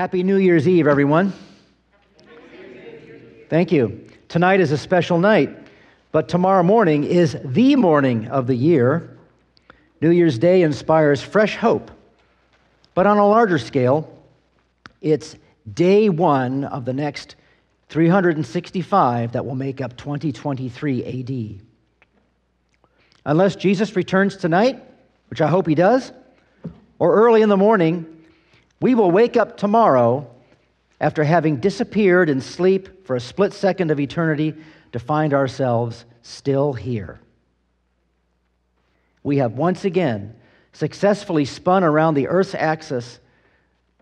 Happy New Year's Eve, everyone. Thank you. Tonight is a special night, but tomorrow morning is the morning of the year. New Year's Day inspires fresh hope. But on a larger scale, it's day one of the next 365 that will make up 2023 AD. Unless Jesus returns tonight, which I hope he does, or early in the morning, we will wake up tomorrow after having disappeared in sleep for a split second of eternity to find ourselves still here. We have once again successfully spun around the Earth's axis.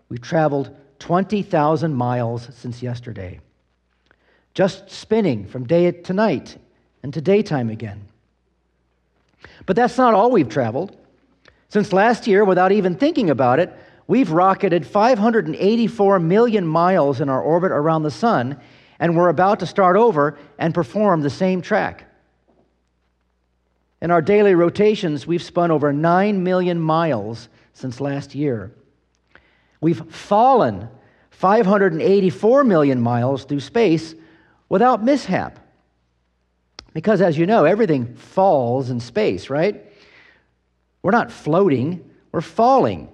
We've traveled 20,000 miles since yesterday, just spinning from day to night and to daytime again. But that's not all we've traveled. Since last year, without even thinking about it, we've rocketed 584 million miles in our orbit around the sun, and we're about to start over and perform the same track. In our daily rotations, we've spun over 9 million miles since last year. We've fallen 584 million miles through space without mishap. Because, as you know, everything falls in space, right? We're not floating, we're falling,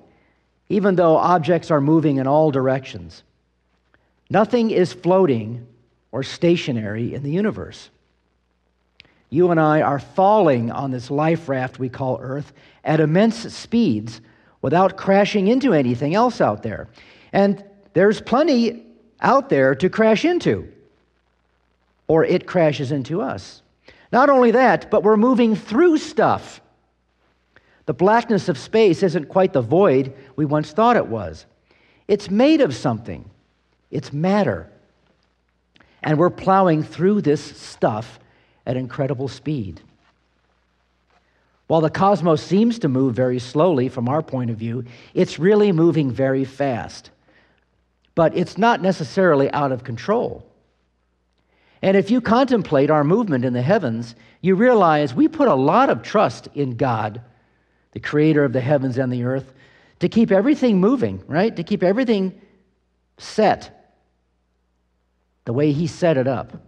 even though objects are moving in all directions. Nothing is floating or stationary in the universe. You and I are falling on this life raft we call Earth at immense speeds without crashing into anything else out there. And there's plenty out there to crash into, or it crashes into us. Not only that, but we're moving through stuff. The blackness of space isn't quite the void we once thought it was. It's made of something, it's matter. And we're plowing through this stuff at incredible speed. While the cosmos seems to move very slowly from our point of view, it's really moving very fast. But it's not necessarily out of control. And if you contemplate our movement in the heavens, you realize we put a lot of trust in God, the creator of the heavens and the earth, to keep everything moving, right? To keep everything set the way He set it up.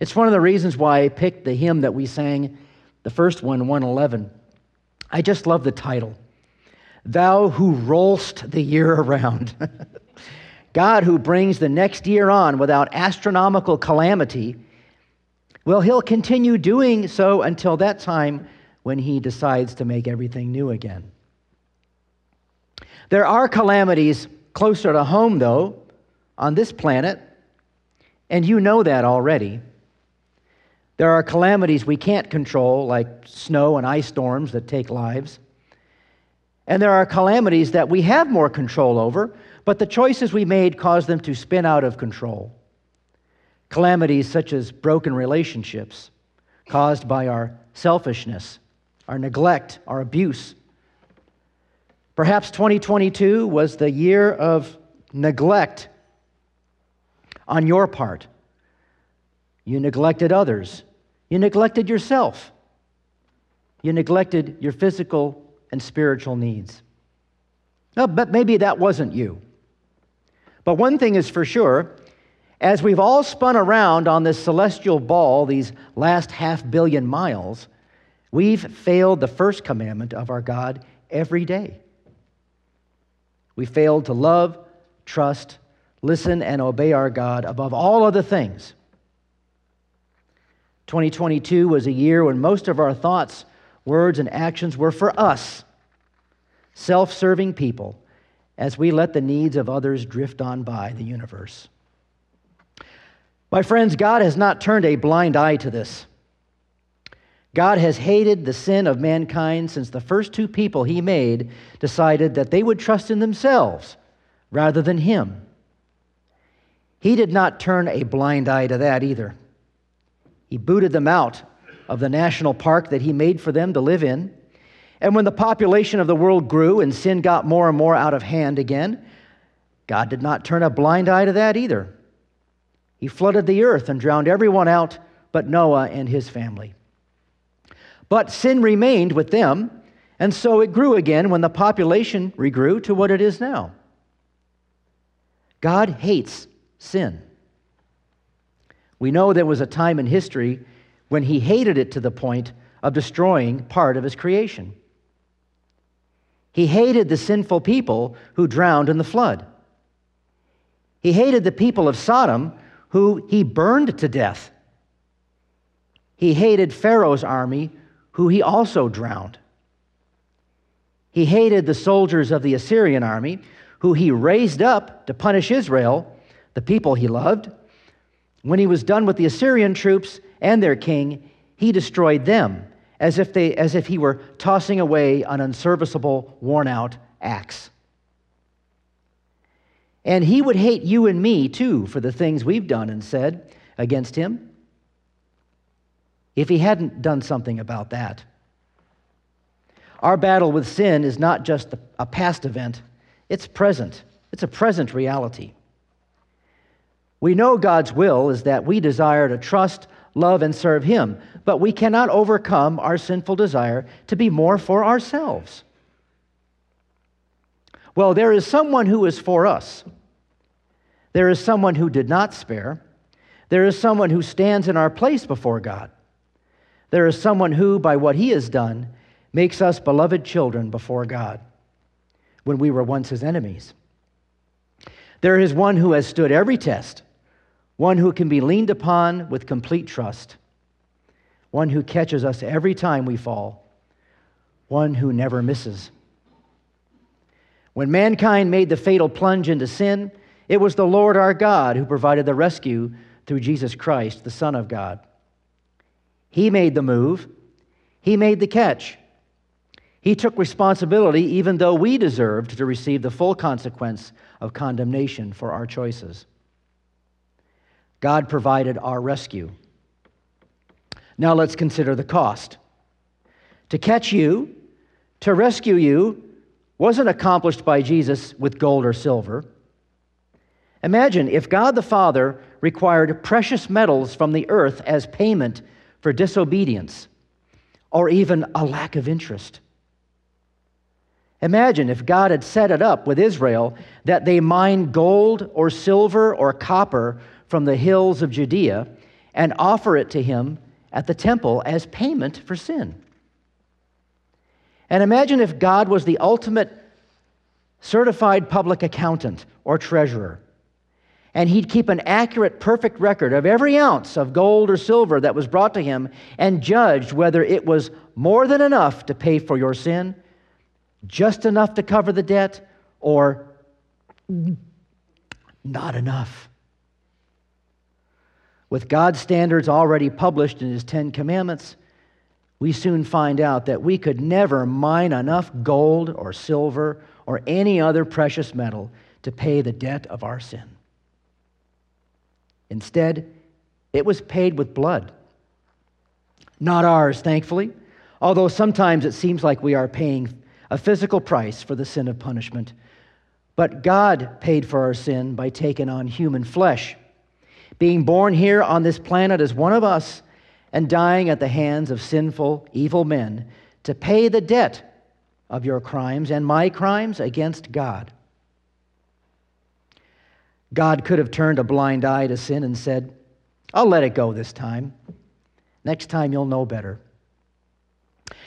It's one of the reasons why I picked the hymn that we sang, the first one, 111. I just love the title Thou who rollst the year around. God who brings the next year on without astronomical calamity, well, he'll continue doing so until that time when he decides to make everything new again. There are calamities closer to home, though, on this planet, and you know that already. There are calamities we can't control, like snow and ice storms that take lives. And there are calamities that we have more control over, but the choices we made cause them to spin out of control. Calamities such as broken relationships caused by our selfishness, our neglect, our abuse. Perhaps 2022 was the year of neglect on your part. You neglected others. You neglected yourself. You neglected your physical and spiritual needs. No, but maybe that wasn't you. But one thing is for sure as we've all spun around on this celestial ball these last half billion miles, we've failed the first commandment of our God every day. We failed to love, trust, listen, and obey our God above all other things. 2022 was a year when most of our thoughts, words, and actions were for us, self serving people, as we let the needs of others drift on by the universe. My friends, God has not turned a blind eye to this. God has hated the sin of mankind since the first two people he made decided that they would trust in themselves rather than him. He did not turn a blind eye to that either. He booted them out of the national park that he made for them to live in. And when the population of the world grew and sin got more and more out of hand again, God did not turn a blind eye to that either. He flooded the earth and drowned everyone out but Noah and his family. But sin remained with them, and so it grew again when the population regrew to what it is now. God hates sin. We know there was a time in history when he hated it to the point of destroying part of his creation. He hated the sinful people who drowned in the flood. He hated the people of Sodom who he burned to death. He hated Pharaoh's army who he also drowned. He hated the soldiers of the Assyrian army who he raised up to punish Israel, the people he loved. When he was done with the Assyrian troops and their king, he destroyed them as if, they, as if he were tossing away an unserviceable, worn out axe. And he would hate you and me too for the things we've done and said against him if he hadn't done something about that. Our battle with sin is not just a past event, it's present. It's a present reality. We know God's will is that we desire to trust, love, and serve Him, but we cannot overcome our sinful desire to be more for ourselves. Well, there is someone who is for us. There is someone who did not spare. There is someone who stands in our place before God. There is someone who, by what he has done, makes us beloved children before God when we were once his enemies. There is one who has stood every test one who can be leaned upon with complete trust, one who catches us every time we fall, one who never misses. When mankind made the fatal plunge into sin, it was the Lord our God who provided the rescue through Jesus Christ, the Son of God. He made the move, He made the catch. He took responsibility even though we deserved to receive the full consequence of condemnation for our choices. God provided our rescue. Now let's consider the cost. To catch you, to rescue you, wasn't accomplished by Jesus with gold or silver. Imagine if God the Father required precious metals from the earth as payment for disobedience or even a lack of interest. Imagine if God had set it up with Israel that they mine gold or silver or copper from the hills of Judea and offer it to him at the temple as payment for sin. And imagine if God was the ultimate certified public accountant or treasurer, and he'd keep an accurate, perfect record of every ounce of gold or silver that was brought to him and judged whether it was more than enough to pay for your sin, just enough to cover the debt, or not enough. With God's standards already published in His Ten Commandments, we soon find out that we could never mine enough gold or silver or any other precious metal to pay the debt of our sin. Instead, it was paid with blood. Not ours, thankfully, although sometimes it seems like we are paying a physical price for the sin of punishment. But God paid for our sin by taking on human flesh being born here on this planet as one of us and dying at the hands of sinful, evil men to pay the debt of your crimes and my crimes against God. God could have turned a blind eye to sin and said, I'll let it go this time. Next time you'll know better.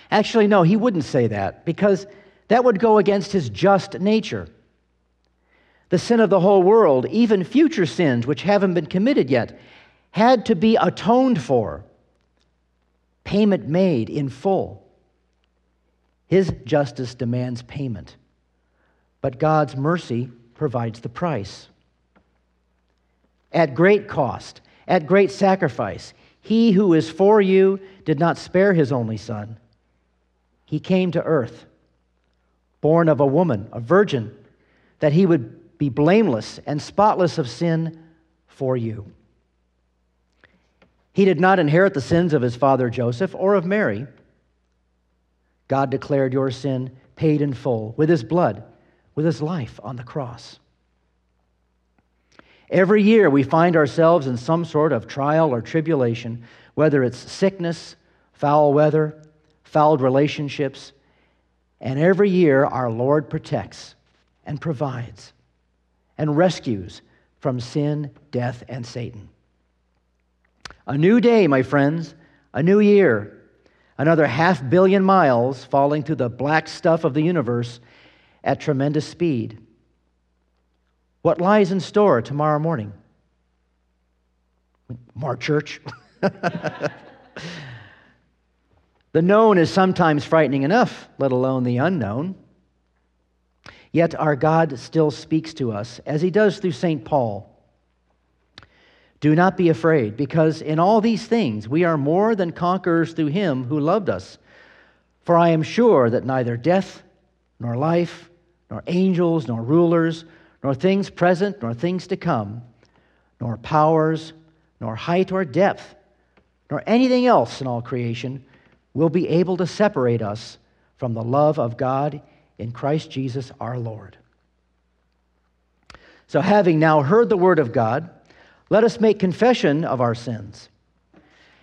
Actually, no, he wouldn't say that because that would go against his just nature the sin of the whole world, even future sins which haven't been committed yet, had to be atoned for, payment made in full. His justice demands payment, but God's mercy provides the price. At great cost, at great sacrifice, he who is for you did not spare his only son. He came to earth, born of a woman, a virgin, that he would be blameless and spotless of sin for you. He did not inherit the sins of his father Joseph or of Mary. God declared your sin paid in full with his blood, with his life on the cross. Every year we find ourselves in some sort of trial or tribulation, whether it's sickness, foul weather, fouled relationships, and every year our Lord protects and provides and rescues from sin, death, and Satan. A new day, my friends, a new year, another half billion miles falling through the black stuff of the universe at tremendous speed. What lies in store tomorrow morning? More church. the known is sometimes frightening enough, let alone the unknown. Yet our God still speaks to us, as he does through St. Paul. Do not be afraid, because in all these things we are more than conquerors through him who loved us. For I am sure that neither death, nor life, nor angels, nor rulers, nor things present, nor things to come, nor powers, nor height or depth, nor anything else in all creation will be able to separate us from the love of God in Christ Jesus our Lord. So, having now heard the word of God, let us make confession of our sins.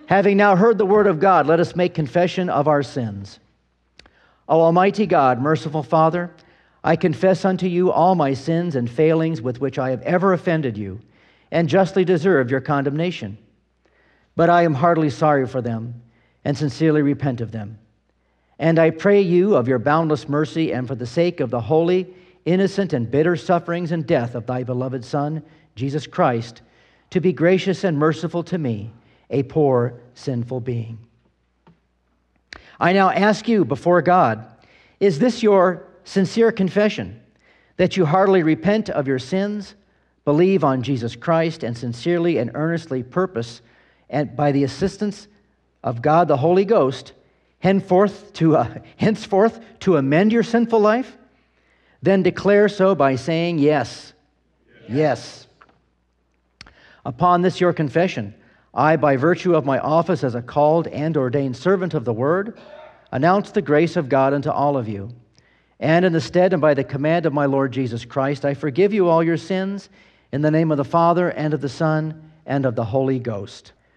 Having now heard the word of God, let us make confession of our sins. O Almighty God, merciful Father, I confess unto you all my sins and failings with which I have ever offended you, and justly deserve your condemnation. But I am heartily sorry for them, and sincerely repent of them. And I pray you of your boundless mercy, and for the sake of the holy, innocent, and bitter sufferings and death of thy beloved Son, Jesus Christ, to be gracious and merciful to me, a poor, sinful being. I now ask you before God, is this your sincere confession that you heartily repent of your sins, believe on Jesus Christ, and sincerely and earnestly purpose, and by the assistance of God the Holy Ghost, henceforth to, uh, henceforth to amend your sinful life? Then declare so by saying, Yes, yes. yes. Upon this, your confession, I, by virtue of my office as a called and ordained servant of the word, announce the grace of God unto all of you. And in the stead and by the command of my Lord Jesus Christ, I forgive you all your sins in the name of the Father and of the Son and of the Holy Ghost.